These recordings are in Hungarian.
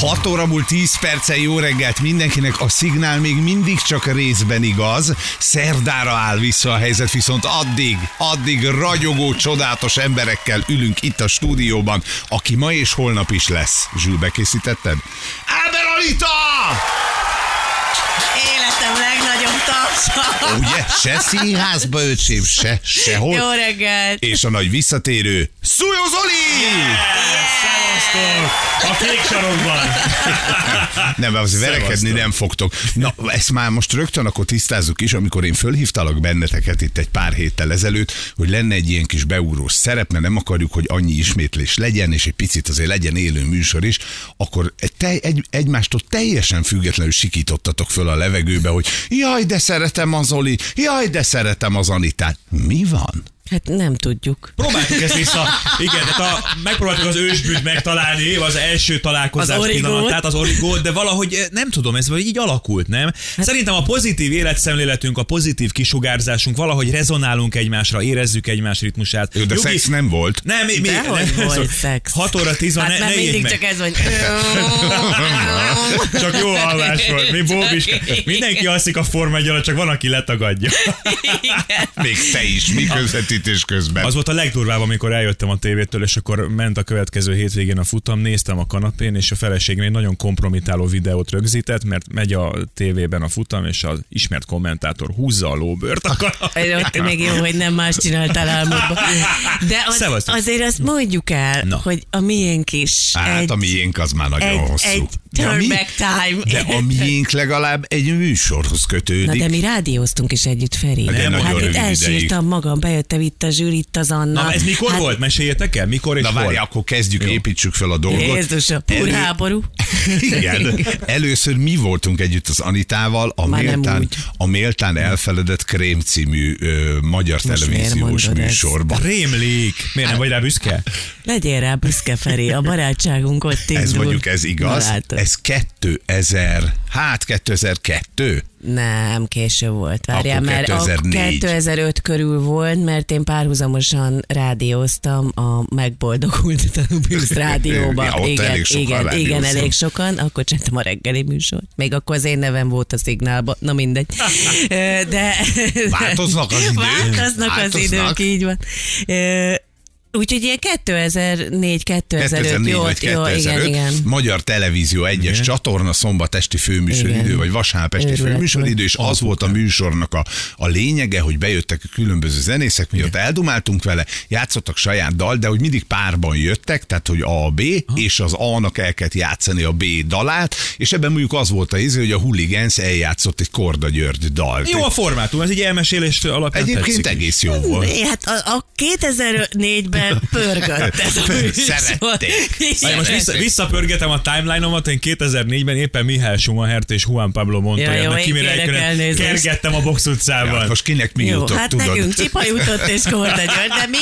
6 óra múlt 10 perccel jó reggelt mindenkinek, a szignál még mindig csak részben igaz. Szerdára áll vissza a helyzet, viszont addig, addig ragyogó, csodálatos emberekkel ülünk itt a stúdióban, aki ma és holnap is lesz. Zsül, bekészítetted? Ábel Anita! Életem legnagyobb tapsa. Ugye? Se színházba öcsém, se, sehol. Jó reggelt. És a nagy visszatérő, Szújó Zoli! Szevasztok! A kék sarokban! Nem, az verekedni nem fogtok. Na, ezt már most rögtön akkor tisztázzuk is, amikor én fölhívtalak benneteket itt egy pár héttel ezelőtt, hogy lenne egy ilyen kis beúrós szerep, mert nem akarjuk, hogy annyi ismétlés legyen, és egy picit azért legyen élő műsor is, akkor egy, egy, egymástól teljesen függetlenül sikítottatok föl a levegőbe, hogy jaj, de szeretem az Oli, jaj, de szeretem az Anitát. Mi van? Hát nem tudjuk. Próbáltuk ezt vissza. Igen, tehát a, megpróbáltuk az ősbűt megtalálni, az első találkozás Az pillanatát, az origót, de valahogy eh, nem tudom, ez így alakult, nem? Szerintem a pozitív életszemléletünk, a pozitív kisugárzásunk, valahogy rezonálunk egymásra, érezzük egymás ritmusát. Jó, de Nyugi- szex nem volt. Nem, mi, mi, nem, volt szex. 6 óra 10 van, Hát ne, nem ne mindig meg. csak ez, hogy... Csak jó hallás volt. Mi Bóbis, mindenki alszik a Forma 1 alatt, csak van, aki letagadja. Igen. Még te is, mi közvetítés közben. Az volt a legdurvább, amikor eljöttem a tévétől, és akkor ment a következő hétvégén a futam, néztem a kanapén, és a feleségem egy nagyon kompromitáló videót rögzített, mert megy a tévében a futam, és az ismert kommentátor húzza a lóbört a kanapén. Ott még jó, hogy nem más csináltál álmodban. De az, Szevasztok. azért azt mondjuk el, Na. hogy a miénk is Hát egy, a miénk az már nagyon egy, hosszú. egy De turn back time. De a miénk legalább egy műsorhoz Na kötődik. de mi rádióztunk is együtt, Feri. De nagyon hát itt elsírtam magam, bejöttem itt a zsűr, itt az Anna. Na, ez mikor hát, volt? Meséljétek el, mikor és Na várj, akkor kezdjük, építsük fel a dolgot. Jézus, a pur Elő- háború. Igen. Először mi voltunk együtt az Anitával a Már nem méltán, a méltán elfeledett Krém című ö, magyar Most televíziós műsorban. Rémlik. Miért nem vagy rá büszke? Legyél rá büszke, Feri, a barátságunk ott indul. Ez mondjuk ez igaz. Na, látod. Ez 2000, hát 2002. Nem, késő volt. Várjál, Akkor mert 2004. a 2005 körül volt, mert én párhuzamosan rádióztam a megboldogult Tanubius rádióban. Ja, ott igen, elég sokan igen, igen, elég sokan. Akkor csináltam a reggeli műsort. Még akkor az én nevem volt a szignálban. Na mindegy. De... Változnak az idők. Változnak az Változnak. idők, így van. Úgyhogy ilyen 2004-2005 2004 jó, vagy jó, 2005, igen, igen. Magyar Televízió egyes Igen. csatorna, szombat esti főműsoridő, Igen. vagy vasárnap esti Őrület főműsoridő, és az volt a műsornak a, a lényege, hogy bejöttek a különböző zenészek, mi ott eldumáltunk vele, játszottak saját dal, de hogy mindig párban jöttek, tehát hogy A, B, és az A-nak el kellett játszani a B dalát, és ebben mondjuk az volt a izé, hogy a Hooligans eljátszott egy Korda György dalt. Jó a formátum, ez egy elmesélés alapján Egyébként egész jó volt. Hát a, a 2004-ben pörgött ez a műsor. Most vissza, visszapörgetem a timeline-omat, én 2004-ben éppen Mihály Schumachert és Juan Pablo Montoya, Ja, jó, ja, én ki mire kérek elkövet- elnézést. kergettem a box utcában. Ja, most kinek mi Jó, jutott, hát tudod? nekünk csipa jutott és Korda György, de mi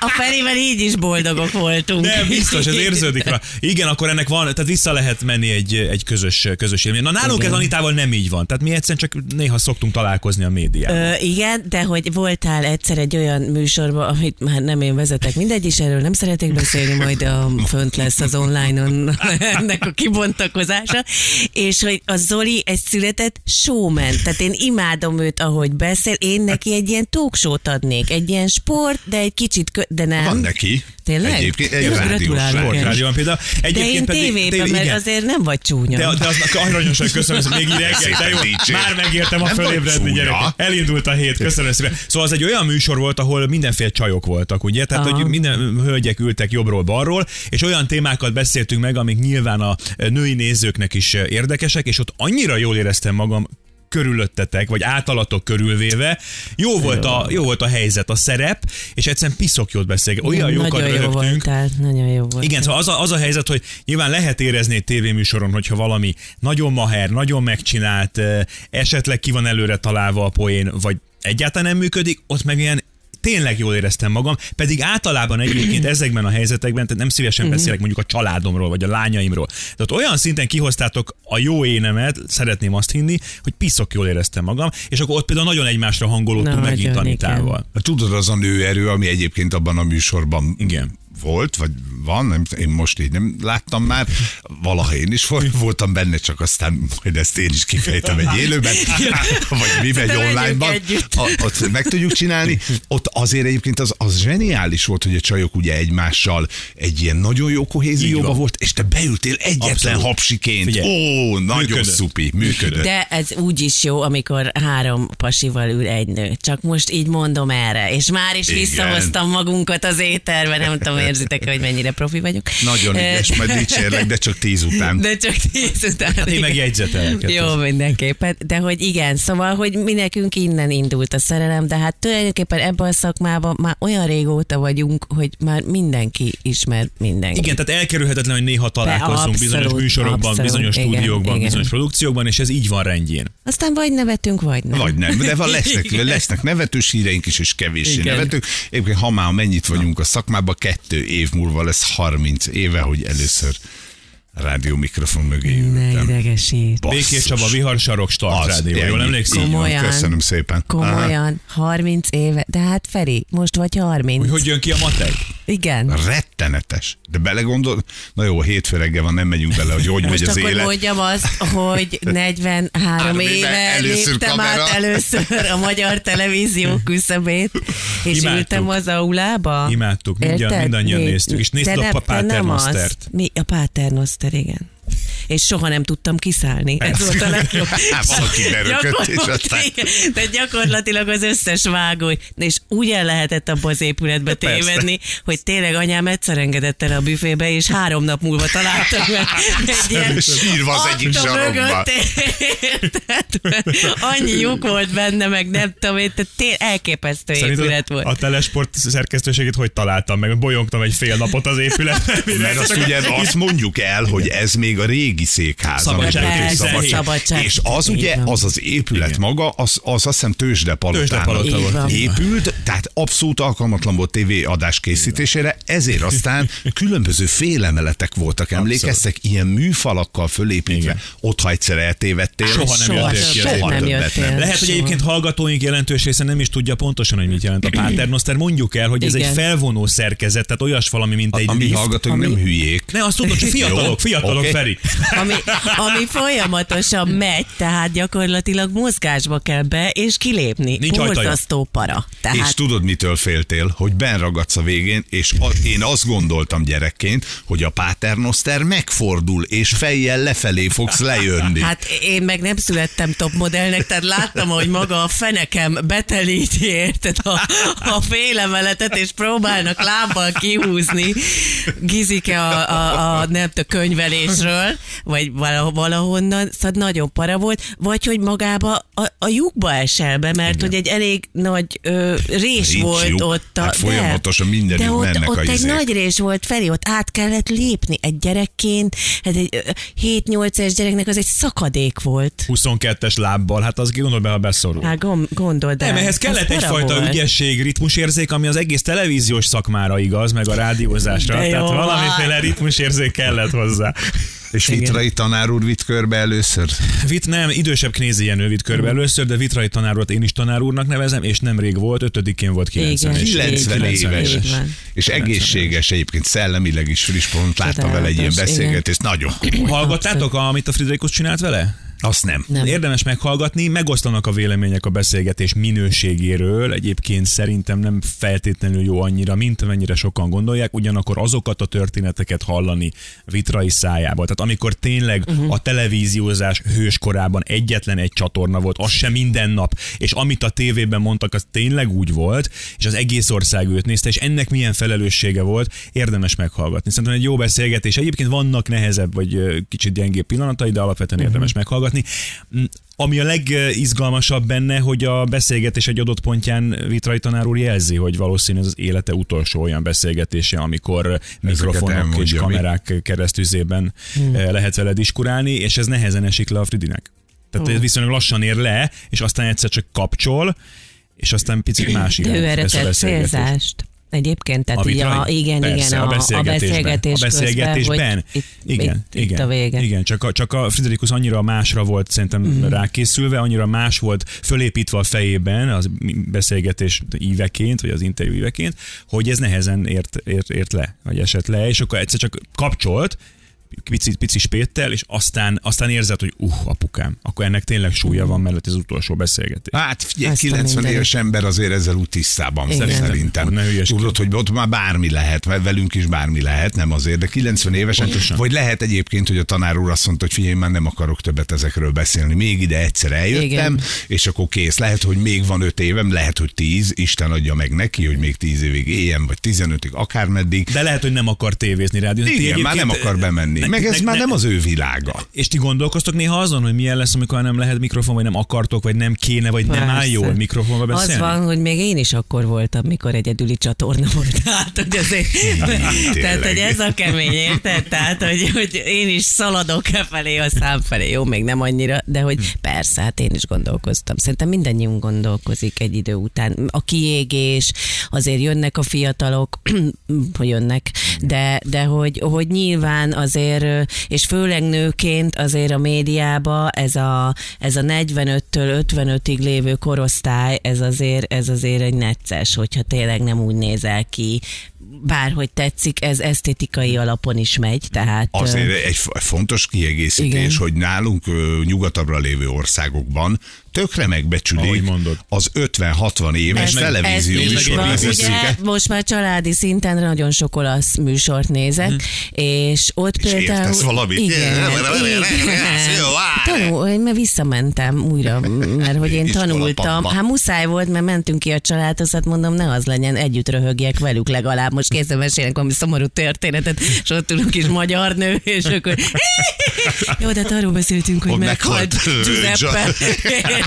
a Ferivel így is boldogok voltunk. Nem, biztos, ez érződik rá. Igen, akkor ennek van, tehát vissza lehet menni egy, egy közös, közös élmény. Na nálunk Igen. ez Anitával nem így van. Tehát mi egyszerűen csak néha szoktunk találkozni a médiában. Ö, igen, de hogy voltál egyszer egy olyan műsorban, amit már nem én vezetek, mindegy is, erről nem szeretek beszélni, majd a, fönt lesz az online-on ennek a kibontakozása, és hogy a Zoli egy született showman, tehát én imádom őt, ahogy beszél, én neki egy ilyen talkshow-t adnék, egy ilyen sport, de egy kicsit, kö- de nem. Van neki. Tényleg? Egyébként egy rádiós. Sportrádióban például. De Egyébként én pedig, tévében, tényleg, mert igen. azért nem vagy csúnya. De, de az aranyosan köszönöm, hogy még így reggel, de jó, már megértem a fölébredni gyerek. Elindult a hét, köszönöm szépen. Szóval az egy olyan műsor volt, ahol mindenféle csajok voltak, ugye? Tehát, Aha. hogy minden hölgyek ültek jobbról-balról, és olyan témákat beszéltünk meg, amik nyilván a női nézőknek is érdekesek, és ott annyira jól éreztem magam, körülöttetek, vagy általatok körülvéve. Jó volt, a, jó volt a helyzet, a szerep, és egyszerűen piszok jót beszélget. Olyan jókat nagyon jó röhögtünk. voltál, nagyon jó volt. Igen, szóval az a, az a helyzet, hogy nyilván lehet érezni egy tévéműsoron, hogyha valami nagyon maher, nagyon megcsinált, eh, esetleg ki van előre találva a poén, vagy egyáltalán nem működik, ott meg ilyen tényleg jól éreztem magam, pedig általában egyébként ezekben a helyzetekben tehát nem szívesen Mhm. beszélek mondjuk a családomról, vagy a lányaimról. Tehát olyan szinten kihoztátok a jó énemet, szeretném azt hinni, hogy piszok jól éreztem magam, és akkor ott például nagyon egymásra hangolódtunk Nagyon, megint igen. Anitával. Tudod, az a nőerő, ami egyébként abban a műsorban Igen. Volt, vagy van, nem, én most így nem láttam már, valaha én is vol- voltam benne, csak aztán majd ezt én is kifejtem egy élőben, vagy mi Szerintem online-ban, ott meg tudjuk csinálni. Ott azért egyébként az, az zseniális volt, hogy a csajok ugye egymással egy ilyen nagyon jó kohézióban volt, és te beültél egyetlen Abszolút. hapsiként. Figyelj, Ó, nagyon működött. szupi, működött. De ez úgy is jó, amikor három pasival ül egy nő. Csak most így mondom erre, és már is Igen. visszahoztam magunkat az éterbe, nem tudom, érzitek hogy mennyire profi vagyok. Nagyon Eh, ügyes, majd dicsérlek, de csak tíz után. De csak tíz után. Hát én igen. meg jegyzetelek. Jó, mindenképpen. De hogy igen, szóval, hogy mi nekünk innen indult a szerelem, de hát tulajdonképpen ebben a szakmában már olyan régóta vagyunk, hogy már mindenki ismer mindenki. Igen, tehát elkerülhetetlen, hogy néha találkozzunk abszolút, bizonyos műsorokban, abszolút, bizonyos igen, stúdiókban, igen. bizonyos produkciókban, és ez így van rendjén. Aztán vagy nevetünk, vagy nem. Vagy nem, de van, lesznek, lesznek nevetős híreink is, és kevés nevetők. Egyébként, ha már mennyit vagyunk a szakmában, kettő év múlva lesz 30 éve, hogy először rádió mikrofon mögé Ne ültem. idegesít. Basszus. Békés Csaba, Viharsarok, Start Az, Rádió, jól emlékszem? Komolyan. Köszönöm szépen. Aha. Komolyan, 30 éve. De hát Feri, most vagy 30. Hogy hogy jön ki a matek? Igen. Rettenetes. De belegondol, na jó, hétfő reggel van, nem megyünk bele, hogy hogy megy Most az akkor élet. mondjam azt, hogy 43 Három éve először léptem kamera. át először a magyar televízió küszöbét, és Imádtuk. ültem az aulába. Imádtuk, mindjárt- mindannyian Mi- néztük, és nézted te a. Paternostert. Mi? A Paternoster, igen. És soha nem tudtam kiszállni. Ez volt a legjobb. Hát valaki berökött, és aztán- De gyakorlatilag az összes vágó, és úgy el lehetett abba az épületbe Persze. tévedni, hogy tényleg anyám egyszer engedett el a büfébe, és három nap múlva találtam meg egy ilyen Sírva az egyik akta sarokba. mögött, érted? Annyi lyuk volt benne, meg nem tudom, én, tehát tél, elképesztő épület Szerinted volt. a telesport szerkesztőségét hogy találtam meg? Bolyongtam egy fél napot az épületben. Mert azt ugye azt mondjuk el, hogy ez még a régi székház. Szabadság. És az ugye, az az épület Igen. maga, az, az azt hiszem volt. van. épült, tehát abszolút alkalmatlan volt TV adás készítésére, ezért aztán különböző félemeletek voltak, emlékeztek, ilyen műfalakkal fölépítve. Igen. Ott, ha egyszer eltévedtél, Soha nem Soha jöttél ki soha nem jöttél. nem. Lehet, hogy egyébként hallgatóink jelentős része nem is tudja pontosan, hogy mit jelent a Paternoster. Mondjuk el, hogy ez Igen. egy felvonó szerkezet, tehát olyas valami, mint egy A lift. hallgatóink ami- nem hülyék. Ne, azt tudod, hogy fiatalok, fiatalok, oké. Feri. ami, ami folyamatosan megy, tehát gyakorlatilag mozgásba kell be és kilépni. Nincs. Borzasztó para. És Tehát tudod, mitől féltél? Hogy benragadsz a végén, és a, én azt gondoltam gyerekként, hogy a Paternoster megfordul, és fejjel lefelé fogsz lejönni. Hát én meg nem születtem top modellnek, tehát láttam, hogy maga a fenekem betelíti, érted, a, a félemeletet, és próbálnak lábbal kihúzni Gizike a, a, a nem tudom, könyvelésről, vagy valaho- valahonnan, szóval nagyon para volt, vagy hogy magába a, a lyukba esel be, mert hogy egy elég nagy ö, rés Nincs volt lyuk. ott. A, Hát folyamatosan mindenütt de ott, mennek ott a egy izék. nagy rés volt, Feri, ott át kellett lépni egy gyerekként, hát egy ö, 7-8 éves gyereknek az egy szakadék volt. 22-es lábbal, hát az gondolj be, ha beszorul. Hát gond, gondold. Nem, ehhez kellett egyfajta volt. ügyesség, ritmusérzék, ami az egész televíziós szakmára igaz, meg a rádiózásra. De jó Tehát van. valamiféle ritmusérzék kellett hozzá. És Vitrai tanár úr vitt körbe először? Vit nem, idősebb Knézi Jenő vitt körbe először, de Vitrai tanár urat én is tanár úrnak nevezem, és nemrég volt, ötödikén volt 90 Igen. és 90 Így van, éves. van. És egészséges egyébként, szellemileg is friss, pont láttam vele egy ilyen beszélgetést, nagyon komoly. Hallgattátok, amit a Friderikus csinált vele? Azt nem. Nem. Érdemes meghallgatni, megosztanak a vélemények a beszélgetés minőségéről. Egyébként szerintem nem feltétlenül jó annyira, mint amennyire sokan gondolják, ugyanakkor azokat a történeteket hallani vitrai szájából. Tehát amikor tényleg uh-huh. a televíziózás hőskorában egyetlen egy csatorna volt, az sem minden nap, és amit a tévében mondtak, az tényleg úgy volt, és az egész ország őt nézte, és ennek milyen felelőssége volt, érdemes meghallgatni. Szerintem egy jó beszélgetés. Egyébként vannak nehezebb vagy kicsit gyengébb pillanatai, de alapvetően érdemes meghallgatni. Hallgatni. Mm, Ami a legizgalmasasabb benne, hogy a beszélgetés egy adott pontján Vitrai tanár úr jelzi, hogy valószínű ez az élete utolsó olyan beszélgetése, amikor mikrofonok és elmondja, mi? kamerák keresztüzében hmm. lehet vele diskurálni, és ez nehezen esik le a Fridinek. Tehát ez viszonylag lassan ér le, és aztán egyszer csak kapcsol, és aztán picit más De ő erre tett célzást. Egyébként, tehát A így a, igen, Persze, igen, a, a beszélgetés, a beszélgetésben. Közben, itt, igen, itt, igen, itt a vége. igen, csak a, csak a Friderikus annyira másra volt szerintem mm. rákészülve, annyira más volt fölépítve a fejében az beszélgetés íveként, vagy az interjú íveként, hogy ez nehezen ért, ért, ért le, vagy esett le, és akkor egyszer csak kapcsolt, pici, pici spéttel, és aztán, aztán érzed, hogy uh, apukám, akkor ennek tényleg súlya van, mert ez az utolsó beszélgetés. Hát figyelj, Azt a 90 mindenit. éves ember azért ezzel úgy tisztában Igen. szerintem. Ne. Tudod, hogy ott már bármi lehet, mert velünk is bármi lehet, nem azért, de 90 évesen. Pontosan. Vagy lehet egyébként, hogy a tanár úr azt mondta, hogy figyelj, én már nem akarok többet ezekről beszélni. Még ide egyszer eljöttem, Igen. és akkor kész. Lehet, hogy még van 5 évem, lehet, hogy 10, Isten adja meg neki, hogy még 10 évig éljen, vagy 15-ig, akármeddig. De lehet, hogy nem akar tévézni rádiózni. Igen, már nem akar bemenni. Ne- Meg ez ne- már ne- nem az ő világa. És ti gondolkoztok néha azon, hogy milyen lesz, amikor nem lehet mikrofon, vagy nem akartok, vagy nem kéne, vagy nem áll Persze. jól mikrofonba beszélni? Az van, hogy még én is akkor voltam, mikor egyedüli csatorna volt. Tehát, hogy azért, tehát, hogy ez a kemény, érted? Tehát, hogy, hogy én is szaladok e felé, a szám felé. Jó, még nem annyira, de hogy persze, hát én is gondolkoztam. Szerintem mindannyiunk gondolkozik egy idő után. A kiégés, azért jönnek a fiatalok, hogy jönnek, de, de hogy, hogy nyilván azért, és főleg nőként azért a médiába ez a, ez a 45-től 55-ig lévő korosztály, ez azért, ez azért egy necces, hogyha tényleg nem úgy nézel ki, bárhogy tetszik, ez esztétikai alapon is megy, tehát... Azért egy fontos kiegészítés, Igen. hogy nálunk nyugatabbra lévő országokban tökre megbecsülik az 50-60 éves Ez- televízió ez így műsor van. vezetőket. Ugye most már családi szinten nagyon sok olasz műsort nézek, és ott És például... értesz valamit? Igen, várj. Tanul, mert visszamentem újra, mert hogy én tanultam. Hát muszáj volt, mert mentünk ki a családhoz, hát mondom, ne az legyen, együtt röhögjek velük legalább. Most kézzel mesélnek valami szomorú történetet, és ott ülünk is magyar nő, és akkor... Jó, de hát arról beszéltünk, hogy meghalt Giuseppe.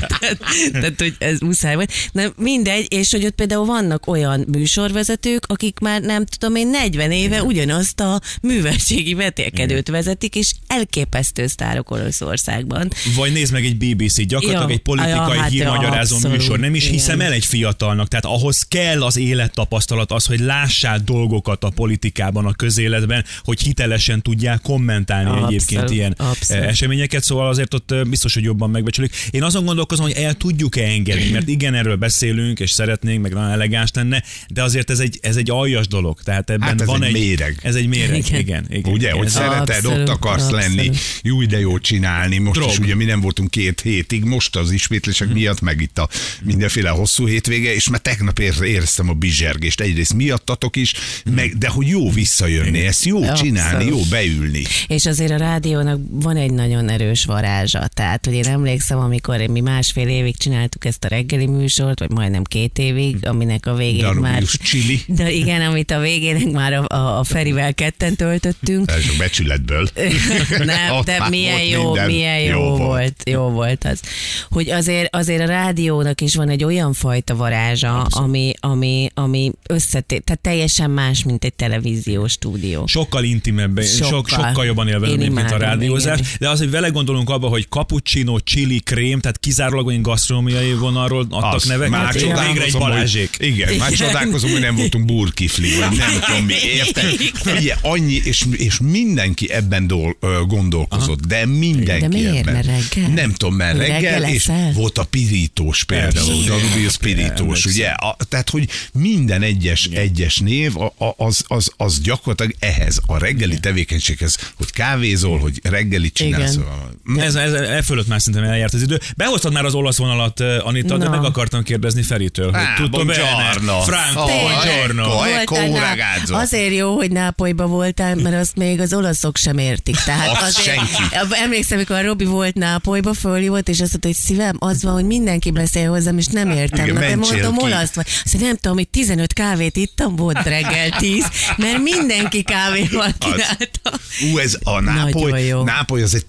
Érted? Tehát, hogy ez muszáj volt. Na mindegy, és hogy ott például vannak olyan műsorvezetők, akik már nem tudom én 40 éve ugyanazt a műveltségi vetélkedőt vezetik, és elképesztő sztárok Oroszországban. Vagy nézd meg egy BBC, gyakorlatilag Ja, egy politikai ja, hát hírmagyarázó abszolút, műsor. Nem is igen. hiszem el egy fiatalnak, tehát ahhoz kell az élettapasztalat, az, hogy lássál dolgokat a politikában, a közéletben, hogy hitelesen tudják kommentálni Abszolút, egyébként ilyen abszolút. eh, eseményeket, szóval azért ott eh, biztos, hogy jobban megbecsulik. Én azon gondolkozom, hogy el tudjuk-e engedni, mert igen, erről beszélünk, és szeretnénk, meg nagyon elegáns lenne, de azért ez egy, ez egy aljas dolog. Tehát ebben Hát ez van egy egy méreg. Ez egy méreg, igen. Igen. igen, Ugye, igen. hogy szereted, Abszolút, ott akarsz abszolút. lenni, jó de jó csinálni. Most Drog. is ugye mi nem voltunk két hétig, most az ismétlések Mhm. miatt, meg itt a mindenféle hosszú hétvége, és már tegnap ér- éreztem a bizsergést. Egyrészt miattatok is, Mhm. meg, de hogy jó visszajönni, ezt jó Abszolút. csinálni, jó beülni. És azért a rádiónak van egy nagyon erős varázsa. Tehát, hogy én emlékszem, amikor mi másfél évig csináltuk ezt a reggeli műsort, vagy majdnem két évig, aminek a végén már... Danubius chili. De igen, amit a végén már a, a, a Ferivel ketten töltöttünk. Ez a becsületből. Nem, Ott de már milyen jó, milyen jó, Jó volt. volt. Jó volt az. Hogy azért, azért a rádiónak is van egy olyan fajta varázsa, ami, ami, ami összetét, tehát teljesen más, mint egy televíziós stúdió. Sokkal intimebb, sokkal, sok, Sokkal. jobban élvezem, mint a rádiózás. igen. De az, hogy vele gondolunk abba, hogy cappuccino, chili, krém, tehát kizárólag olyan gasztronómiai vonalról adtak Azt, neveket. már és végre egy csodálkozom, Balázsék. Hogy, igen, már csodálkozom, hogy nem voltunk burkifli, vagy nem tudom mi, érted? Figyelj, annyi, és, és mindenki ebben dol, gondolkozott, de mindenki De miért? ebben. Mert reggel? Nem tudom, mert reggel, reggel és volt a pirítós például. Danubius pirítós, ugye? A, tehát, hogy minden egyes, egyes név, a, az, az, az gyakorlatilag ehhez, a reggeli tevékenységhez, hogy kávézol, hogy reggeli csinálsz. Igen. Ez, ez, e fölött már szerintem eljárt az idő. Behoztad már az olasz vonalat, uh, Anita, de Na. meg akartam kérdezni Feritől. Hogy tutto bene? buongiorno. Franco, Oh, buongiorno. ecco, eh. Voltál ecco. Azért jó, hogy Nápolyba voltál, mert azt még az olaszok sem értik. Tehát Azt azért, senki. emlékszem, amikor a Robi volt Nápolyba, följött, és azt mondta, hogy szívem, az van, hogy mindenki beszél hozzám, és nem értem. Igen, Na, de ki. olasz vagy. Azt mondja, nem tudom, hogy 15 kávét ittam, volt reggel 10, mert mindenki kávéval kínálta. Ú, ez a Nápoly. Nápoly az egy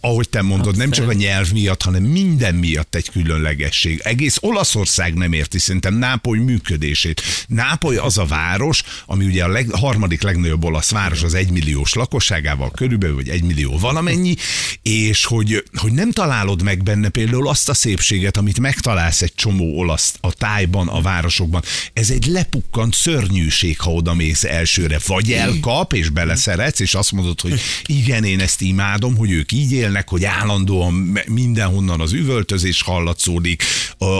ahogy te mondod, nem csak a nyelv miatt, hanem minden miatt egy különlegesség. Egész Olaszország nem érti szerintem Nápoly működését. Nápoly az a város, ami ugye a leg, harmadik legnagyobb olasz város az egymilliós lakosságával körülbelül, vagy egymillió valamennyi, és hogy, hogy nem találod meg benne például azt a szépséget, amit megtalálsz egy csomó olasz a tájban, a városokban. Ez egy lepukkant szörnyűség, ha oda mész elsőre. Vagy elkap, és beleszeretsz, és azt mondod, hogy igen, én ezt imádom, hogy ők így élnek, hogy állandóan mindenhonnan az üvöltözés hallatszódik,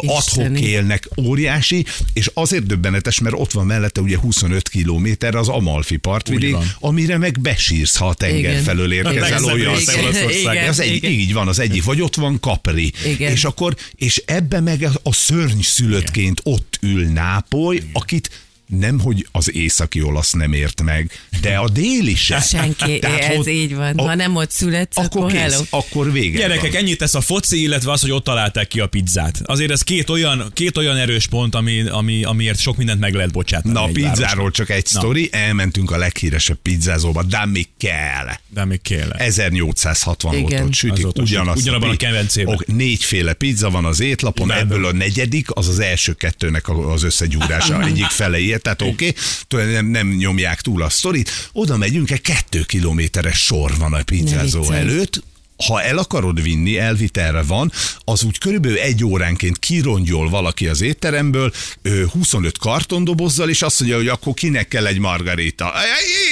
adhok élnek, óriási, és azért döbbenetes, mert ott van mellette ugye 25 kilométer az Amalfi partvidék, amire meg besírsz, ha a tenger Igen. felől érkezel olyan Olaszország. Az egy, így van, az egyik, vagy ott van Capri. Igen. És akkor, és ebbe meg a szörny szülöttként ott ül Nápoly, akit nem, hogy az északi olasz nem ért meg, de a déli se. Senki, ez ott- így van. a- Ha nem ott születsz, akkor akkor kész, hello. akkor vége Gyerekek, van. ennyit tesz a foci, illetve az, hogy ott találták ki a pizzát. Azért ez két olyan, két olyan erős pont, ami, ami, amiért sok mindent meg lehet bocsátani. Na, a pizzáról városnak. csak egy Na. sztori, elmentünk a leghíresebb pizzázóba, de még kell. De még kéne. 1860 Igen. ott sütik Azóta ugyanazt. Ugyanabban a kemencében. Ok, négyféle pizza van az étlapon, Imádom. ebből a negyedik, az az első kettőnek az összegyúrása. Egyik fele ilyet, tehát oké, okay, nem, nem nyomják túl a sztorit. Oda megyünk, egy kettő kilométeres sor van a pizzázó előtt, ha el akarod vinni, elvitelre van, az úgy körülbelül egy óránként kirongyol valaki az étteremből ö, 25 kartondobozzal, és azt mondja, hogy akkor kinek kell egy margarita.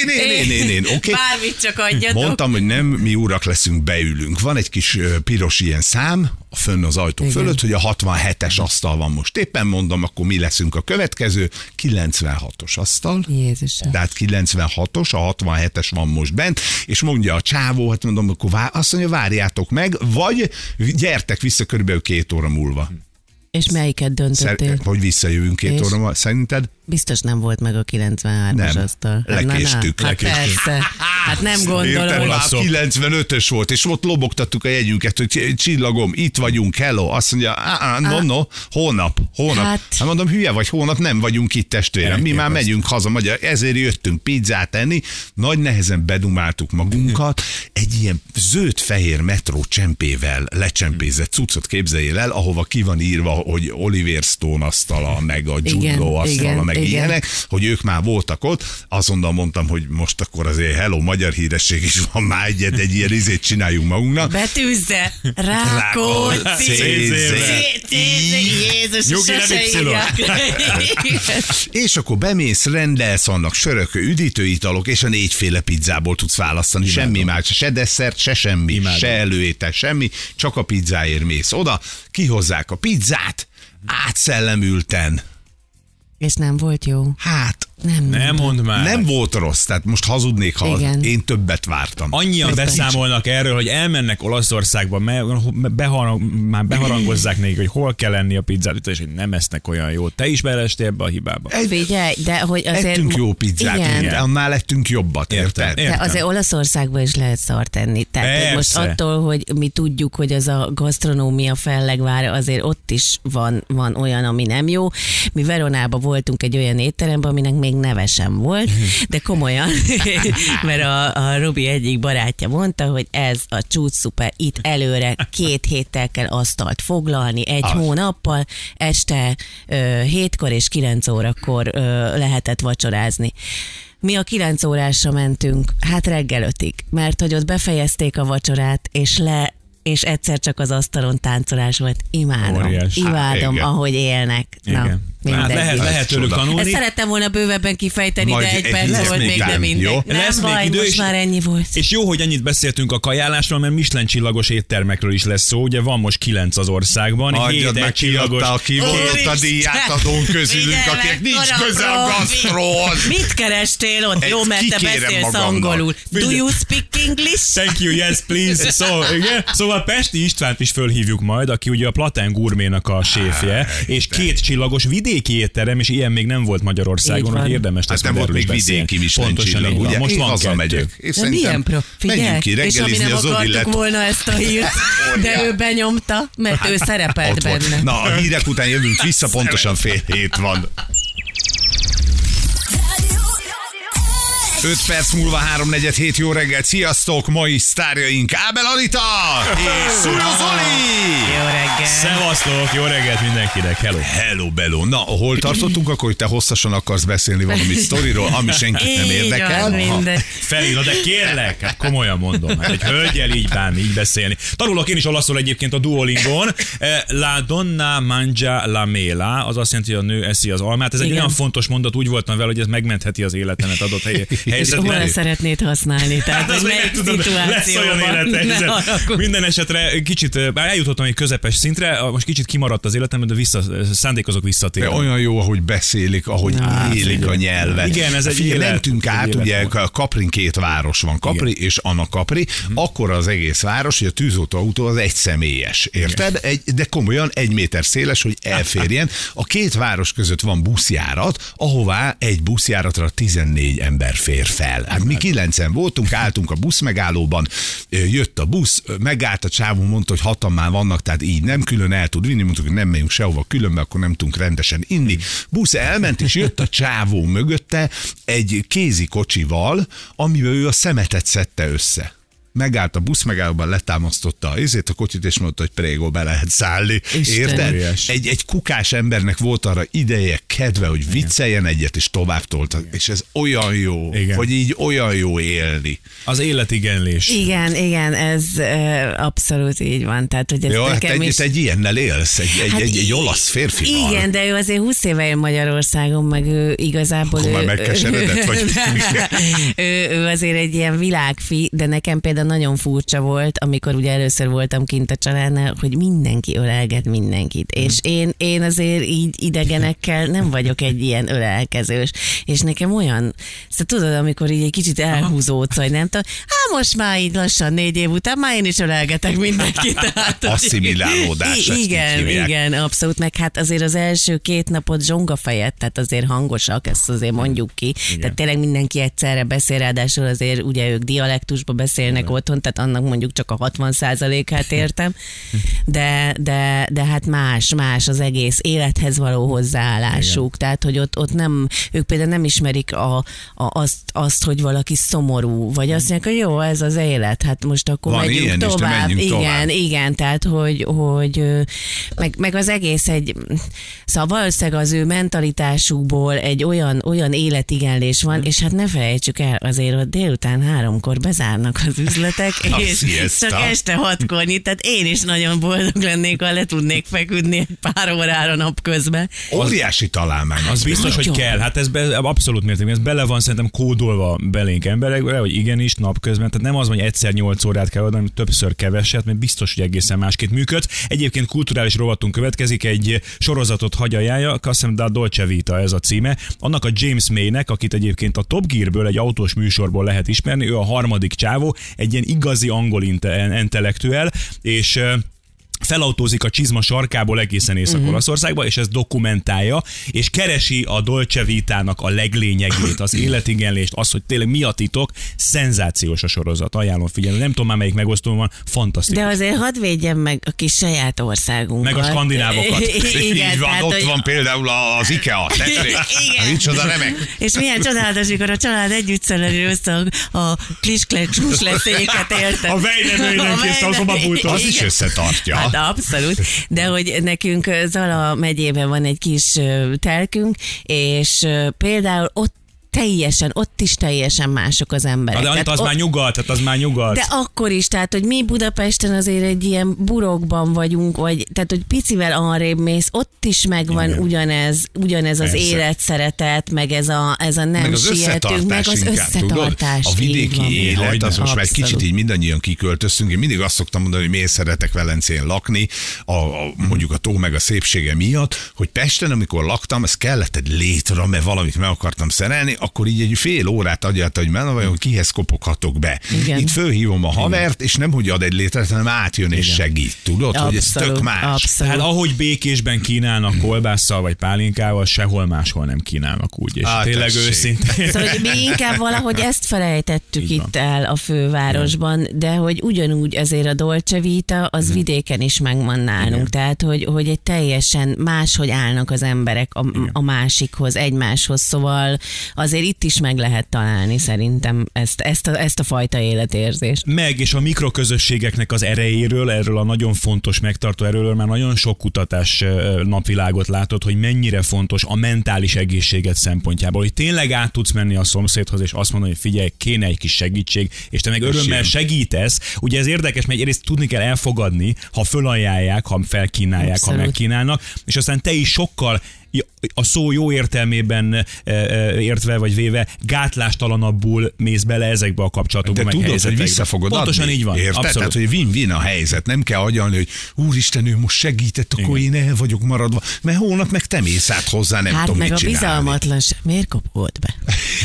Én, én, én, én, én, oké? Bármit csak adjatok. Mondtam, hogy nem, mi urak leszünk, beülünk. Van egy kis piros ilyen szám, fönn az ajtó Igen. fölött, hogy a 67-es asztal van most. Éppen mondom, akkor mi leszünk a következő, 96-os asztal. Jézusom. Tehát 96-os, a 67-es van most bent, és mondja a csávó, hát mondom, akkor vár, azt mondja, várjátok meg, vagy gyertek vissza körülbelül két óra múlva. És melyiket döntöttél? Szer- hogy visszajövünk két És? óra múlva. Szerinted? Biztos nem volt meg a 93-as Nem. asztal. Hát na, na. Lekéstük, Hát lekéstük. persze. Hát nem gondolom. Olaszok. 95-ös volt, és ott lobogtattuk a jegyünket, hogy csi- csillagom, itt vagyunk, hello. Azt mondja, "Á, no, no, hónap, hónap. Hát, Hát- hát mondom, hülye vagy, hónap nem vagyunk itt testvérem. Mi már megyünk haza, magyar, ezért jöttünk pizzát enni. Nagy nehezen bedumáltuk magunkat. Egy ilyen zöld-fehér metró csempével lecsempézett cuccot képzeljél el, ahova ki van írva, hogy Oliver Stone asztala, meg a Jude Igen, Law asztala, igen, meg igen. ilyenek, hogy ők már voltak ott, azonnal mondtam, hogy most akkor azért hello, magyar híresség is van már egyet, egy ilyen izét csináljunk magunknak. Betűzze! Rákóczi! Jézus. És akkor bemész, rendelsz annak sörök, üdítőitalok, és a négyféle pizzából tudsz választani. Semmi más, se desszert, se semmi, Imádom. se előétel, semmi, csak a pizzáért mész oda, kihozzák a pizzát, átszellemülten. És nem volt jó. Hát, Nem. Nem mondd már. nem volt rossz, tehát most hazudnék, ha Igen. én többet vártam. Annyian Egy beszámolnak erről, hogy elmennek Olaszországba, beharang, már beharangozzák nekik, hogy hol kell lenni a pizzát, és hogy nem esznek olyan jót. Te is belestél ebbe a hibába. Figyelj, de hogy azért... Ettünk jó pizzát, Igen. de annál ettünk jobbat, Értem, érted? értem. De azért Olaszországban is lehet szart tenni. Tehát most attól, hogy mi tudjuk, hogy az a gasztronómia fellegvára, azért ott is van, van olyan, ami nem jó. Mi Veronában voltunk egy olyan étteremben, aminek még neve sem volt, de komolyan, mert a, a Robi egyik barátja mondta, hogy ez a csúcs szuper, itt előre két héttel kell asztalt foglalni, egy hónappal, este ö, hétkor és kilenc órakor ö, lehetett vacsorázni. Mi a kilenc órásra mentünk, hát reggel ötig, mert hogy ott befejezték a vacsorát, és le és egyszer csak az asztalon táncolás volt. Imádom. Óriás. Imádom, Hát, igen. ahogy élnek. Na, Hát lehet, lehet tőlük tanulni. Ezt szerettem volna bővebben kifejteni, Majd de egy egy perc lesz volt még még, de mindegy. jó? Nem Lesz még baj, idő, most és- már ennyi volt. És jó, hogy ennyit beszéltünk a kajálásról, mert Michelin csillagos éttermekről is lesz szó. Ugye van most kilenc az országban. Adjad hét meg, csillagos. ki volt a Úristen! díját adón közülünk, meg, nincs köze a gasztróhoz. Mit kerestél ott? Jó, mert te beszélsz angolul. Do you speak English? Thank you, yes, please. So, igen. Szóval Pesti Istvánt is fölhívjuk majd, aki ugye a Platán Gourménak a séfje, és két csillagos vidéki étterem, és ilyen még nem volt Magyarországon, hogy érdemes Hát lesz nem majd volt még is vidéki Michelin Pontosan így van. Most van hazamegyek. És De milyen szerintem pro? Figyelj, menjünk ki és ami reggelizni nem az akartuk volna ezt a hírt, de ő benyomta, mert ő szerepelt Ott volt. benne. Na, a hírek után jövünk vissza, pontosan fél hét van. 5 perc múlva 347 jó reggel, sziasztok! Mai sztárjaink Ábel Anita és Szúró Zoli! Jó reggel. Szevasztok, jó reggelt mindenkinek, hello. Hello, Bello. Na, hol tartottunk akkor, hogy te hosszasan akarsz beszélni valami sztoriról, ami senkit nem érdekel? van, minden. Feli, na de kérlek, hát komolyan mondom, hát egy hölgyel így bánni, így beszélni. Tanulok én is olaszul egyébként a Duolingon. Eh, La donna mangia la mela, az azt jelenti, hogy a nő eszi az almát. Ez egy Igen. olyan fontos mondat, úgy voltam vele, hogy ez megmentheti az életemet adott hely, Hol helyzetben. szeretnéd használni? Tehát, Hát az még nem tudom, lesz olyan élethelyzet. Minden esetre kicsit, bár eljutottam egy közepes szintre, most kicsit kimaradt az életem, de vissza, szándékozok De visszatérni. olyan jó, ahogy beszélik, ahogy Na, élik a nyelvet. Igen, ez egy Figyelj, élet- mentünk egy át, ugye életmód. Kaprin két város van, Kapri és Anna Kapri, akkor az egész város, hogy a tűzoltóautó az egy személyes, érted? Egy, de komolyan egy méter széles, hogy elférjen. A két város között van buszjárat, ahová egy buszjáratra 14 ember fér fel. Hát mi kilencen voltunk, álltunk a busz megállóban, jött a busz, megállt a csávó, mondta, hogy hatan már vannak, tehát így nem külön el tud vinni, mondtuk, hogy nem megyünk sehova különbe, akkor nem tudunk rendesen inni. Busz elment, és jött a csávó mögötte egy kézi kocsival, amivel ő a szemetet szedte össze. Megállt a busz megállóban, letámasztotta a izét, a kocsit, és mondta, hogy prégó be lehet szállni. Isten. Érted? Egy, egy kukás embernek volt arra ideje, kedve, hogy vicceljen egyet, és tovább tolta. És ez olyan jó, Igen. hogy így olyan jó élni. Az életigenlés. Igen, igen, ez ö, abszolút így van. Tehát, hogy ez Jó, hát egy, is... egy ilyennel élsz, egy, egy, Hát egy, egy olasz férfival. Igen, de ő azért 20 éve él Magyarországon, meg ő igazából... Akkor ő, már megkeseredett, vagy? ő, ő azért egy ilyen világfi, de nekem például nagyon furcsa volt, amikor ugye először voltam kint a családnál, hogy mindenki ölelget mindenkit. És én, én azért így idegenekkel nem vagyok egy ilyen ölelkezős. És nekem olyan, szóval tudod, amikor így egy kicsit elhúzódsz, vagy nem tudom, hát most már így lassan négy év után már én is ölelgetek mindenkit. Tehát, Asszimilálódás, Igen, igen, abszolút, meg hát azért az első két napot zsongafejet, tehát azért hangosak, ezt azért mondjuk ki. Igen. Tehát tényleg mindenki egyszerre beszél, ráadásul azért ugye ők dialektusba beszélnek. Otthon, tehát annak mondjuk csak a 60%-át értem, de, de, de hát más, más az egész élethez való hozzáállásuk, igen. tehát hogy ott, ott nem, ők például nem ismerik a, a, azt, azt, hogy valaki szomorú, vagy azt mondják, hogy jó, ez az élet, hát most akkor Van megyünk ilyen is, tovább. menjünk igen, tovább. igen, tehát hogy, hogy meg, meg az egész egy, szóval valószínűleg az ő mentalitásukból egy olyan, olyan életigenlés van, és hát ne felejtsük el, azért ott délután háromkor bezárnak az üzletek, A és siesta. csak este hatkor nyit, tehát én is nagyon boldog lennék, ha le tudnék feküdni egy pár órára napközben. Óriási találmány. Az biztos, hogy kell. Hát ez be, abszolút mértékben. Ez bele van szerintem kódolva belénk emberekbe, hogy igenis napközben. Tehát nem az, hogy egyszer 8 órát kell adni, hanem többször keveset, mert biztos, hogy egészen másképp működ. Egyébként kulturális rovatunk következik, egy sorozatot hagy ajánlja, Kassem da Dolce Vita ez a címe. Annak a James May-nek, akit egyébként a Top Gearből, egy autós műsorból lehet ismerni, ő a harmadik csávó, egy ilyen igazi angol inte- intellektuel, és felautózik a csizma sarkából egészen Észak-Olaszországba, és ezt dokumentálja, és keresi a Dolce Vitának a leglényegét, az életigenlést, az, hogy tényleg mi a titok, szenzációs a sorozat, ajánlom figyelni. Nem tudom már melyik megosztó van, fantasztikus. De azért hadd védjem meg a kis saját országunkat. Meg a skandinávokat. Igen, Így van, tehát, ott hogy- van például az IKEA, tessék. Igen. Micsoda remek. És milyen csodálatos, amikor a család együtt szereli össze a, klisklek leszéket, érted? A Weinemőjnek A és a szobapulton. Az is összetartja. Hát abszolút, de hogy nekünk Zala megyében van egy kis telkünk, és például ott teljesen, ott is teljesen mások az emberek. De Anita, az Tehát már nyugat, tehát az már nyugat. de akkor is, tehát, hogy mi Budapesten azért egy ilyen burokban vagyunk, vagy tehát, hogy picivel arrébb mész, ott is megvan Igen. ugyanez, ugyanez az életszeretet, meg ez a, ez a nem meg az sietünk, meg az inkább, összetartás. Tudod? A vidéki van. élet, az most már egy kicsit így mindannyian kiköltöztünk. Én mindig azt szoktam mondani, hogy miért szeretek Velencén lakni, a, a, mondjuk a tó meg a szépsége miatt, hogy Pesten, amikor laktam, ez kellett egy létre, mert valamit meg akartam szerelni, akkor így egy fél órát adját, hogy menne vajon kihez kopoghatok be. Igen. Itt fölhívom a havert, és nem hogy ad egy létret, hanem átjön és segít. Tudod, hogy ez tök Abszolút, más. abszolút. Hát ahogy békésben kínálnak kolbásszal vagy pálinkával, sehol máshol nem kínálnak úgy. És Á, tényleg tessék. őszintén. Szóval, hogy mi inkább valahogy ezt felejtettük Így van. itt el a fővárosban, de hogy ugyanúgy azért a Dolce Vita, az vidéken is megvan nálunk. Tehát, hogy, hogy egy teljesen máshogy állnak az emberek a, a másikhoz, egymáshoz. Szóval azért azért itt is meg lehet találni szerintem ezt, ezt, a, ezt a fajta életérzést. Meg, és a mikroközösségeknek az erejéről, erről a nagyon fontos megtartó erőről már nagyon sok kutatás napvilágot látott, hogy mennyire fontos a mentális egészséget szempontjából, hogy tényleg át tudsz menni a szomszédhoz, és azt mondani, hogy figyelj, kéne egy kis segítség, és te meg örömmel segítesz. Ugye ez érdekes, mert egyrészt tudni kell elfogadni, ha fölajánlják, ha felkínálják, Abszolút. ha megkínálnak, és aztán te is sokkal a szó jó értelmében e, e, értve vagy véve gátlástalanabbul mész bele ezekbe a kapcsolatokba. De tudod, hogy vissza fogod Pontosan adni. így van. Érted? Abszolút. Tehát, hogy win-win a helyzet. Nem kell agyalni, hogy úristen, ő most segített, akkor én el vagyok maradva. Mert holnap meg te mész át hozzá, nem hát tudom, meg mit a csinálni. bizalmatlanság. Miért kopott be?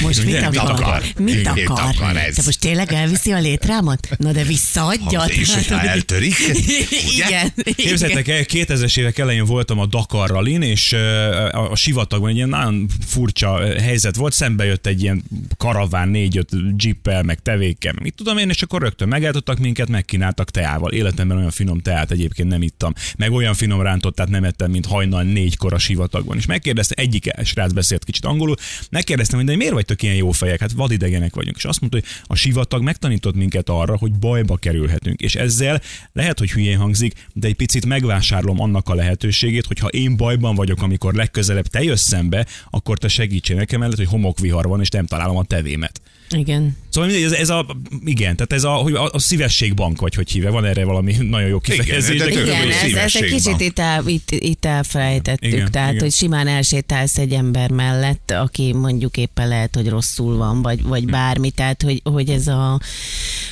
Most mit Ugye, mit akar? akar? Mit akar? akar ez? Te most tényleg elviszi a létrámat? Na de visszaadja. Ha- és hogyha eltörik, ugye? Igen. Képzeljétek el, 2000-es évek elején voltam a Dakar rallin, és ö, a, a sivatagban egy ilyen nagyon furcsa helyzet volt, szembe jött egy ilyen karaván, négy-öt jeeppel, meg tevékkel, mit tudom én, és akkor rögtön megállítottak minket, megkínáltak teával. Életemben olyan finom teát egyébként nem ittam, meg olyan finom rántottát nem ettem, mint hajnal négykor a sivatagban. És megkérdezte, egyik srác beszélt kicsit angolul, megkérdeztem, hogy de miért vagytok ilyen jó fejek? Hát vadidegenek vagyunk. És azt mondta, hogy a sivatag megtanított minket arra, hogy bajba kerülhetünk. És ezzel lehet, hogy hülyén hangzik, de egy picit megvásárlom annak a lehetőségét, hogy ha én bajban vagyok, amikor legközelebb te jössz szembe, akkor te segítsél nekem mellett, hogy homokvihar van, és nem találom a tevémet. Igen. Szóval mindegy, ez, ez a, igen, tehát ez a, hogy a, a szívességbank, vagy hogy híve, van erre valami nagyon jó kifejezés. de de Igen, ez, ez egy kicsit itt, el, itt, itt elfelejtettük, Igen, tehát igen. hogy simán elsétálsz egy ember mellett, aki mondjuk éppen lehet, hogy rosszul van, vagy, vagy Hm. bármi, tehát hogy, hogy ez a,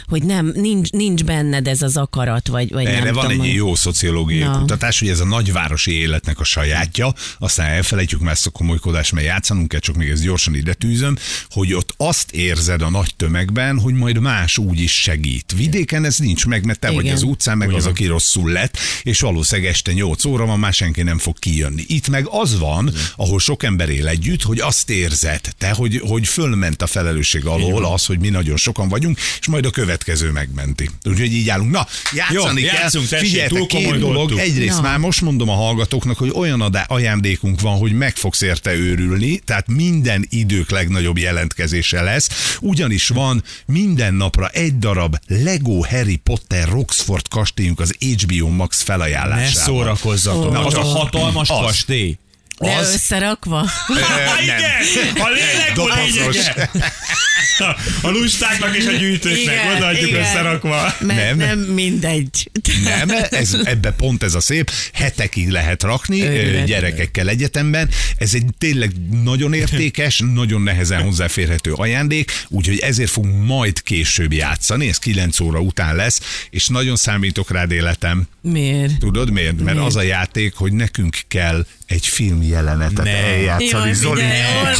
hogy nem, nincs, nincs benned ez az akarat, vagy, vagy Erre nem van tudom. egy jó szociológiai Na. kutatás, hogy ez a nagyvárosi életnek a sajátja, aztán elfelejtjük, mert ezt a komolykodást, mert játszanunk kell, csak még ezt gyorsan ide tűzöm, hogy ott azt érzed a nagy tömegben, hogy majd más úgy is segít. Vidéken ez nincs meg, mert te vagy Igen. az utcán, meg Úgy az, aki rosszul lett, és valószínűleg este 8 óra van, már senki nem fog kijönni. Itt meg az van, ahol sok ember él együtt, hogy azt érzed, te, hogy, hogy fölment a felelősség alól az, hogy mi nagyon sokan vagyunk, és majd a következő megmenti. Úgyhogy így állunk. Na, játszani Jó, kell. játszunk, tessék, Figyeljetek, két dolog. Egyrészt Na. már most mondom a hallgatóknak, hogy olyan adá- ajándékunk van, hogy meg fogsz érte őrülni, tehát minden idők legnagyobb jelentkezése lesz, ugyanis van minden napra egy darab Lego Harry Potter Roxford kastélyunk az HBO Max Ne felajánlásával. szórakozzatok. Na, az a hatalmas az. kastély. De Az- összerakva? Ö, nem. Igen, a lélek a lényege. A lustáknak és a gyűjtőknek Igen, odaadjuk igen. összerakva. Mert Nem. nem. mindegy. Nem, ez, ebbe pont ez a szép, hetekig lehet rakni Őrület. gyerekekkel egyetemben. Ez egy tényleg nagyon értékes, nagyon nehezen hozzáférhető ajándék, úgyhogy ezért fogunk majd később játszani, ez 9 óra után lesz, és nagyon számítok rád életem. Miért? Tudod miért? Mert Miért? az a játék, hogy nekünk kell egy film jelenetet Ne. eljátszani. Jaj, Zoli,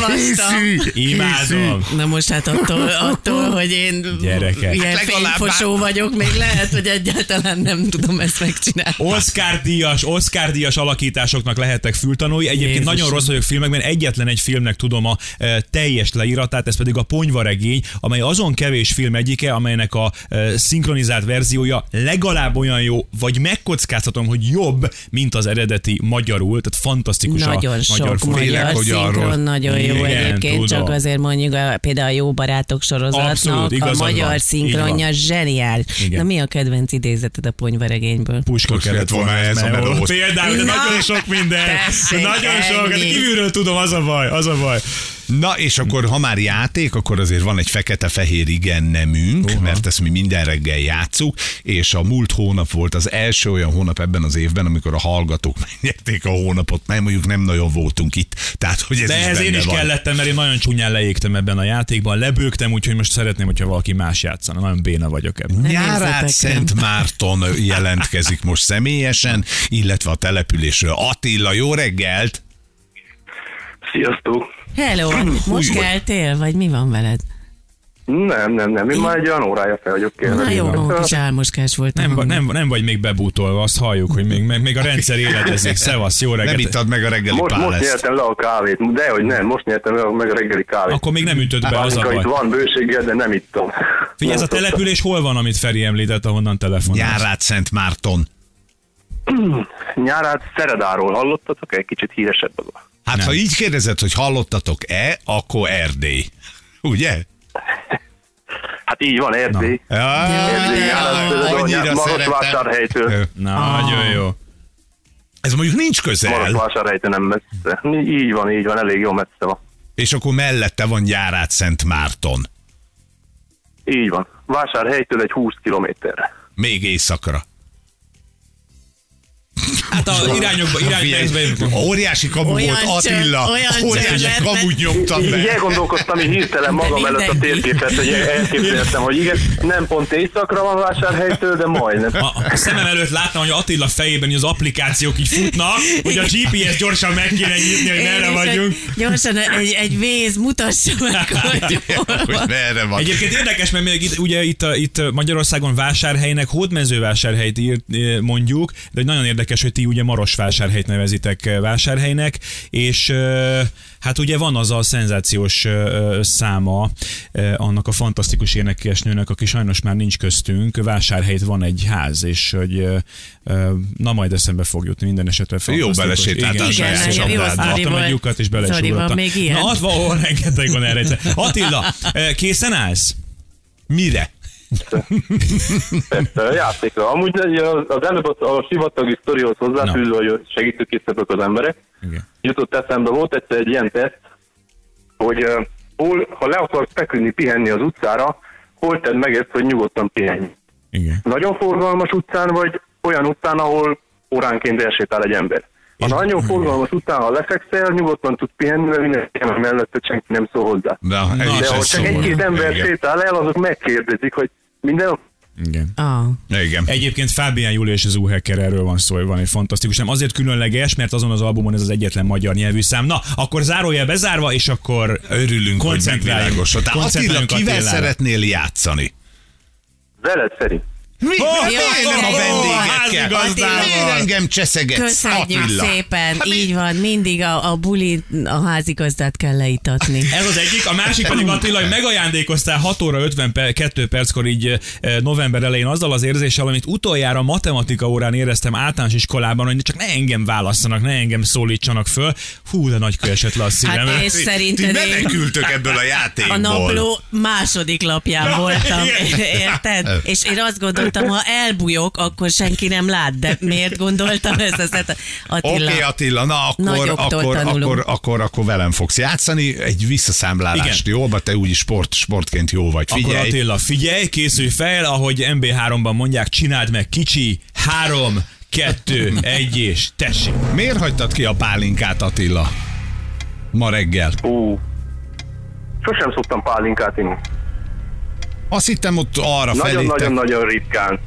készülj, Imádom. Na most hát attól, attól hogy én Gyerekek. ilyen Hát legalább fényfosó vagyok, még lehet, hogy egyáltalán nem tudom ezt megcsinálni. Oscar díjas, Oscar díjas alakításoknak lehettek fültanúi. Egyébként Jézusom. nagyon rossz vagyok filmekben, egyetlen egy filmnek tudom a e, teljes leíratát, ez pedig a Ponyvaregény, amely azon kevés film egyike, amelynek a e, szinkronizált verziója legalább olyan jó, vagy megkockáztatom, hogy jobb, mint az eredeti magyarul, tehát fantasztikus Nagyon a sok magyar magyar. Félek, hogy szinkron arról- nagyon jó Igen, egyébként, tudom. csak azért mondjuk a, például a Jó Barátok sorozatnak Abszolút, a magyar van. Szinkronja van. zseniális. Igen. Na mi a kedvenc idézeted a ponyvaregényből? Puska Puska kellett volna ez a melóhoz. Például, de Na, nagyon sok minden. Nagyon sok, hát kívülről tudom, az a baj, az a baj. Na, és akkor, ha már játék, akkor azért van egy fekete-fehér igen nemünk, uh-huh. mert ezt mi minden reggel játszuk, és a múlt hónap volt az első olyan hónap ebben az évben, amikor a hallgatók megnyerték a hónapot, mert mondjuk nem nagyon voltunk itt. Tehát, hogy ez De is ehhez én is van. kellettem, mert én nagyon csúnyán leégtem ebben a játékban, lebőgtem, úgyhogy most szeretném, hogyha valaki más játszana. Nagyon béna vagyok ebben. Nem Nyárát Szent Márton jelentkezik most személyesen, illetve a településről. Attila, jó reggelt! Sziasztok! Hello, most Új. keltél, vagy mi van veled? Nem, nem, nem, én már egy olyan órája fel vagyok kérve. Na jó, kis álmoskás volt. Nem, ba- nem, nem vagy még bebútolva, azt halljuk, hogy még, még, még a rendszer éledezik. Szevasz, jó Nem reggelt. ittad meg a reggeli Most, most páleszt. nyertem le a kávét, de hogy nem, most nyertem le meg a reggeli kávét. Akkor még nem ütött be, az a itt baj. van bőséggel, de nem ittam. Figyelj, ez a Nem település hol van, amit Feri említett, ahonnan telefonálsz? Nyárát Szent Márton. Nyárát Szeredáról hallottatok? Egy kicsit híresebb az a Hát Nem. ha így kérdezed, hogy hallottatok-e, akkor Erdély. Ugye? Hát így van, Erdély. Ja, Erdély jó. annyira Marosvásárhelytől. Na, nagyon jó. Ez mondjuk nincs közel, Marosvásárhelytől nem messze. Így van, így van, elég jó messze van. és akkor mellette van Gyárát Szent Márton. Így van. Vásárhelytől egy 20 kilométerre. Még éjszakra. Hát a irányokba, irányba jutunk. Óriási kamu Olyan volt csönd, Attila. olyan Óriási kamut nyomtam Így be. elgondolkoztam így hirtelen magam előtt a térképet, hogy elképzeltem, hogy igen, nem pont éjszakra van vásárhelytől, de majdnem. A, a szemem előtt láttam, hogy Attila fejében az applikációk így futnak, hogy a GPS gyorsan meg kéne nyitni, hogy merre vagyunk. Gyorsan egy, egy véz mutassa meg, hogy Hogy merre van. Egyébként érdekes, mert még itt, ugye itt, itt Magyarországon vásárhelynek, hódmezővásárhelyt írt, mondjuk, de hogy nagyon érdekes, hogy ti ugye Marosvásárhelyt nevezitek eh, vásárhelynek, és eh, hát ugye van az a szenzációs eh, száma annak a fantasztikus énekesnőnek, aki sajnos már nincs köztünk, vásárhelyt van egy ház, és hogy na majd eszembe fog jutni minden esetre. belesétáltál Igen, saját igen, sztori Adtam egy lyukat és belesúrottam. még ilyen? Na, ott van, rengeteg van erre. Attila, készen állsz? Mire? Persze, játékra. Amúgy az előbb a, a sivatagi sztorihoz hozzáfűzve, hogy segítőkészítettek az emberek. Igen. Jutott eszembe, volt egyszer egy ilyen teszt, hogy uh, hol, ha le akarsz feküdni, pihenni az utcára, hol tedd meg ezt, hogy nyugodtan pihenj. Igen. Nagyon forgalmas utcán, vagy olyan utcán, ahol óránként elsétál egy ember. A nagyon forgalmas utcán, ha lefekszel, nyugodtan tudsz pihenni, mert mindenki mellette, senki nem szól hozzá. Na, ez is De ha csak egy-két ember Igen. sétál el, azok megkérdezik, hogy minden Igen. Ah. Igen. Egyébként Fábián Júli és az Uhecker erről van szó, hogy van egy fantasztikus. Nem azért különleges, mert azon az albumon ez az egyetlen magyar nyelvű szám. Na, akkor zárójel bezárva, és akkor Örülünk, hogy megvilágosodtál. Attila, kivel szeretnél játszani? veled szerint. Mi? Oh, Miért nem a jó, vendégekkel? Miért engem cseszegetsz, Köszönjük Attila? szépen, Hát mi- így van, mindig a, a buli, a házigazdát kell leitatni. Ez az egyik, a másik pedig Attila, hogy megajándékoztál 6 óra 52 perckor így eh, november elején azzal az érzéssel, amit utoljára matematika órán éreztem általános iskolában, hogy csak ne engem válasszanak, ne engem szólítsanak föl. Hú, de nagy esett le a szívem. Hát és Ti szerinted én menekültök ebből a játékból. a napló második lapján voltam, érted? És én azt gondoltam, ha elbújok, akkor senki nem lát, de miért gondoltam ezt? ezt Oké, Attila, okay, Attila, na akkor, akkor, tanulunk. akkor, akkor, akkor velem fogsz játszani. Egy visszaszámlálást, Igen. jó? Mert te úgyis sport, sportként jó vagy. Akkor Figyelj, Attila, figyelj, készülj fel, ahogy MB3-ban mondják, csináld meg kicsi, három, kettő, egy és tessék. miért hagytad ki a pálinkát, Attila? Ma reggel. Ú, sosem szoktam pálinkát inni. Azt hittem ott arra felé. Nagyon-nagyon-nagyon ritkán.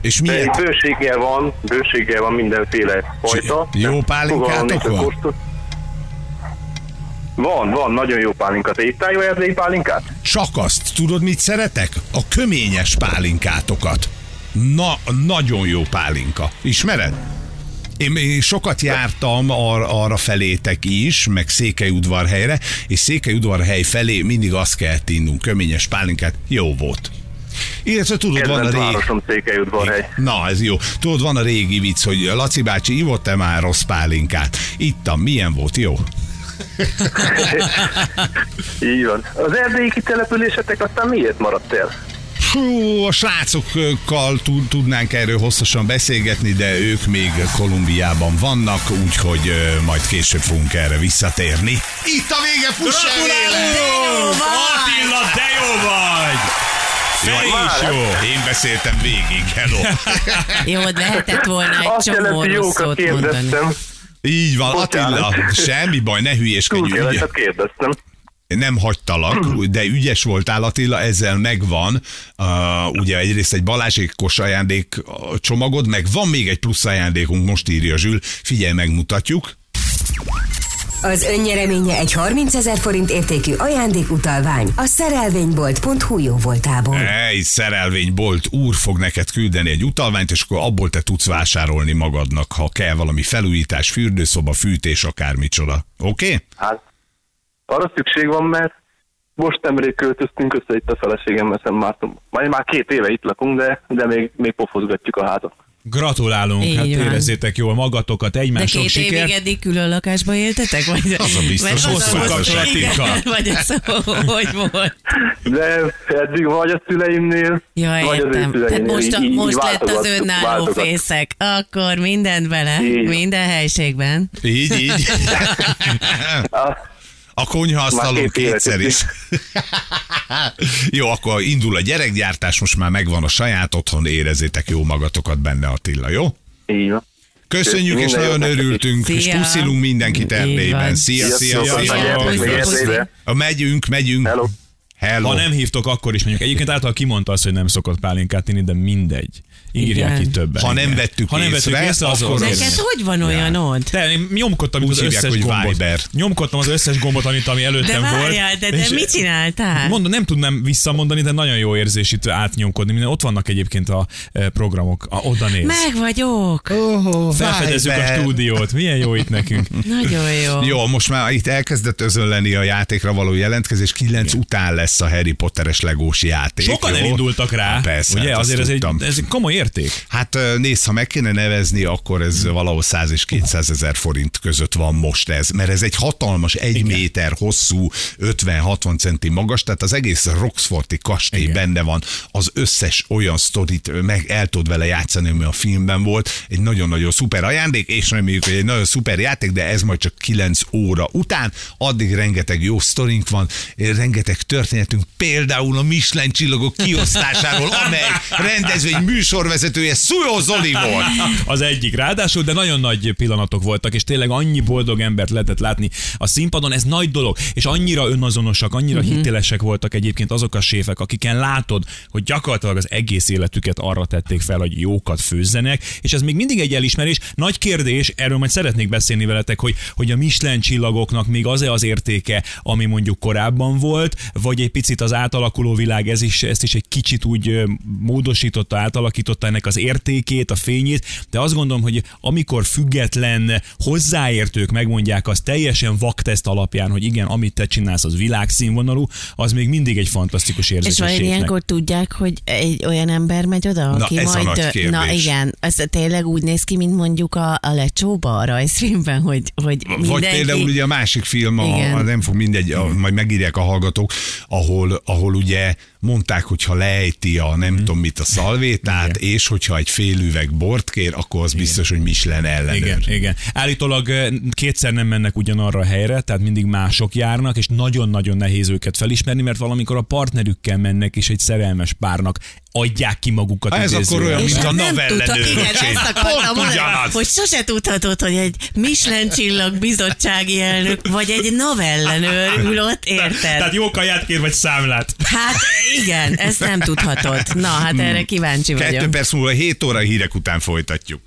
És milyen? bőséggel van, bőséggel van mindenféle fajta. Jó pálinkátok van? Van, van, nagyon jó pálinka. Te ittál jó erdélyi pálinkát? Csak azt. Tudod, mit szeretek? A köményes pálinkátokat. Na, nagyon jó pálinka. Ismered? Én, én sokat jártam ar, arra felétek is, meg Székelyudvarhelyre, és Székelyudvarhely felé mindig azt kellett innunk, köményes pálinkát. Jó volt. Illetve tudod, van a Kedvenc régi... városom Székelyudvarhely. Na, ez jó. Tudod, van a régi vicc, hogy Laci bácsi, ivott-e már rossz pálinkát? Ittam, milyen volt? Jó. Így van. Az erdélyi kitelepülésetek aztán miért maradt el? Hú, a srácokkal tud- tudnánk erről hosszasan beszélgetni, de ők még Kolumbiában vannak, úgyhogy majd később fogunk erre visszatérni. Itt a vége! Gratulálunk! Attila, de jó vagy! Te is jó! Én beszéltem végig, hello. jó, de lehetett volna egy csomó rosszot mondani. kérdeztem. Így van, Bocsánat. Attila, semmi baj, ne Túl hülyéskedj, ugye? keveset kérdeztem. Nem hagytalak, de ügyes voltál Attila, ezzel megvan. Uh, ugye egyrészt egy Balázsékos ajándék csomagod, meg van még egy plusz ajándékunk, most írja Zsül. Figyelj, megmutatjuk. Az önnyereménye egy 30 ezer forint értékű ajándékutalvány a szerelvénybolt.hu jó voltából. Egy szerelvénybolt úr fog neked küldeni egy utalványt, és akkor abból te tudsz vásárolni magadnak, ha kell valami felújítás, fürdőszoba, fűtés, akármicsoda. Oké? Okay? Hát, arra szükség van, mert most nemrég költöztünk össze itt a feleségemmel Szent Márton. Majd már két éve itt lakunk, de, de még, még pofozgatjuk a házat. Gratulálunk, Így hát van. érezzétek jól magatokat, De egymás sok két évig sikert. eddig külön lakásban éltetek? Vagy, Az a biztos, hosszú az- kapcsolatikkal. Igen, Vagy ez hogy volt? De eddig vagy a szüleimnél, Ja, vagy az ő értem. Tehát szüleimnél. most, a, Így- így most lett az önálló fészek. Akkor mindent bele, Így. minden helységben. Így, így. A konyhaasztalon kétszer is. jó, akkor indul a gyerekgyártás, most már megvan a saját otthon, érezzétek jó magatokat benne, Attila, jó? Így van. Köszönjük, és nagyon örültünk, és Szia. puszilunk mindenkit Erdélyben. Szia, szia, Sziasztok, szia. puszi. Erdélybe. A megyünk, megyünk. Hello. Hello. Ha nem hívtok, akkor is mondjuk. Egyébként által kimondta azt, hogy nem szokott pálinkát inni, de mindegy. Írják Igen. ki többen. Ha nem vettük ha nem vettük észre, észre, az akkor az. Neked hogy van olyan ott? Te, én nyomkodtam Úgy az hívják, összes hogy gombot. Viber. Nyomkodtam az összes gombot, amit, ami De előttem volt. várjál, de, de és- mit csináltál? Mondom, nem tudnám visszamondani, de nagyon jó érzés itt átnyomkodni. Minden, ott vannak egyébként a e, programok. A, oda néz. Meg vagyok. Oh, Felfedezzük a stúdiót. Milyen jó itt nekünk. Nagyon jó. Jó, most már itt elkezdett özönleni a játékra való jelentkezés, 9 után lesz a Harry Potteres legós játék. Sokan jó? elindultak rá. Persze, ugye? hát Azért ez egy, ez egy komoly érték. Hát nézd, ha meg kéne nevezni, akkor ez valahol 100 és 200 ezer forint között van most ez, mert ez egy hatalmas, egy Igen. méter hosszú, 50-60 centi magas, tehát az egész Roxforti kastély Igen. benne van, az összes olyan sztorit meg el tud vele játszani, ami a filmben volt, egy nagyon-nagyon szuper ajándék, és reméljük, hogy egy nagyon szuper játék, de ez majd csak 9 óra után, addig rengeteg jó sztorink van, rengeteg történetünk, például a Michelin csillagok kiosztásáról, amely rendezvény műsorvezetője Szujó Zoli volt. Az egyik ráadásul, de nagyon nagy pillanatok voltak, és tényleg annyi boldog embert lehetett látni a színpadon, ez nagy dolog, és annyira önazonosak, annyira uh-huh. hitélesek voltak egyébként azok a séfek, akiken látod, hogy gyakorlatilag az egész életüket arra tették fel, hogy jókat főzzenek, és ez még mindig egy elismerés. Nagy kérdés, erről majd szeretnék beszélni veletek, hogy, hogy a Michelin csillagoknak még az-e az értéke, ami mondjuk korábban volt, vagy egy picit az átalakuló világ ez is, ezt is egy kicsit úgy módosította, átalakította ennek az értékét, a fényét, de azt gondolom, hogy amikor független hozzáértők megmondják azt teljesen vakteszt alapján, hogy igen, amit te csinálsz, az világszínvonalú, az még mindig egy fantasztikus érzés És a vajon ilyenkor tudják, hogy egy olyan ember megy oda, Na, aki ez a majd... nagy kérdés. Na igen, ez tényleg úgy néz ki, mint mondjuk a, a lecsóba a rajzfilmben, hogy, hogy Vagy mindenki... például ugye a másik film, a, Igen. a, nem fog mindegy, a, majd megírják a hallgatók, ahol, ahol ugye mondták, hogy ha lejti a nem tudom mit a szalvétát, és hogyha egy fél üveg bort kér, akkor az biztos, hogy Michelin ellenőr. Igen, igen. Állítólag kétszer nem mennek ugyanarra a helyre, tehát mindig mások járnak, és nagyon-nagyon nehéz őket felismerni, mert valamikor a partnerükkel mennek, és egy szerelmes párnak adják ki magukat. Ez akkor idézőjelben. olyan, mint a nem navellenőr. igen, ezt akartam mondani, hogy sose tudhatod, hogy egy Michelin csillag bizottsági elnök, vagy egy navellenőr ül ott, érted? Tehát jó kaját kér, vagy számlát. Hát igen, ezt nem tudhatod. Na, hát erre kíváncsi Kettő vagyok. perc múlva 7 óra hírek után folytatjuk.